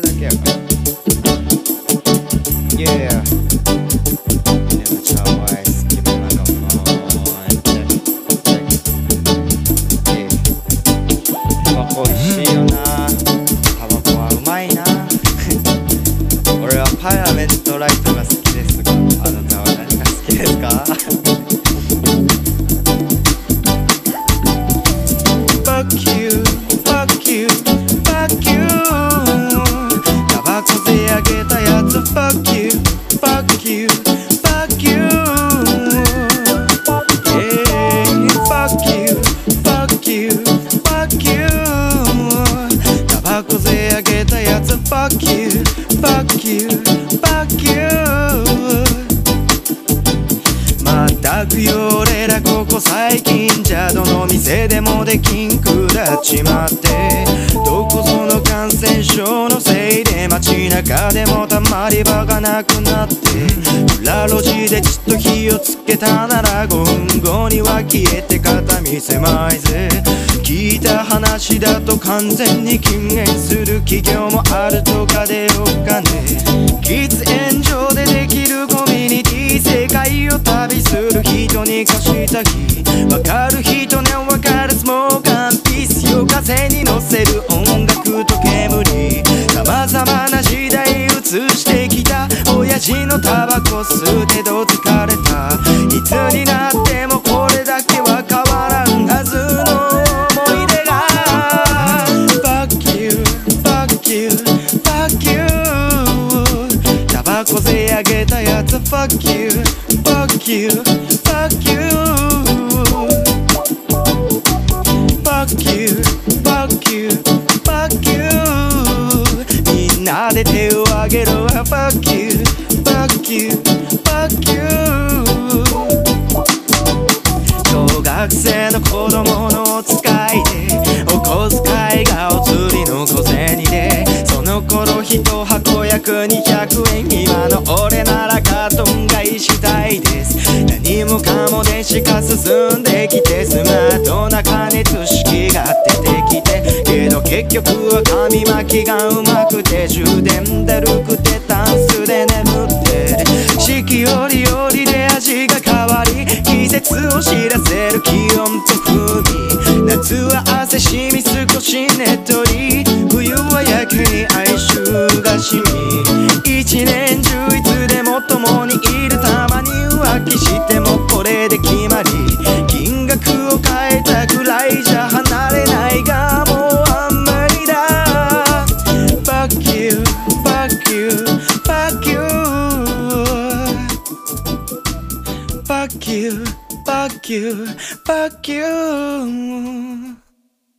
だけやから。Yeah Never try wise Give me like a phone タバコ美味しいよな。タバコはうまいな。俺はパラメントライトが好きです。があなたは何が好きですか？Fuck you, fuck you, fuck you. まったくよ俺らここ最近じゃどの店でもできんくらっちまって。どこぞの感染症のせいで街中でもたまり場がなくなって。裏路地でちっと火をつけたなら5分後には消えて片見狭いぜ。聞いた話だと完全に禁煙する企業もあるとかでおっかね。喫煙所でできるコミュニティ世界を旅する人に貸した日わかる人ねわかるスモーカーピース夜風に乗せる音楽と煙。様々な時代映してきた。親父のタバコ吸うてど疲タバコであげたやつ Fuck you, fuck you, fuck you Fuck you, fuck you, fuck you みんなで手を挙げろ Fuck you, fuck you, fuck you 小学生の子供のお使いでお小遣いがお釣りの小銭でその頃一箱約200の俺ならカートン買いしたいです。何もかも電子化進んできてスマートな加熱式が出てきてけど結局は紙巻きがうまくて充電だるくてタンスで眠って四季折々で味が変わり季節を知らせる気温と風味。夏は汗しみ少しねっとり冬はやけに哀愁がしみ。Fuck you, fuck you, fuck you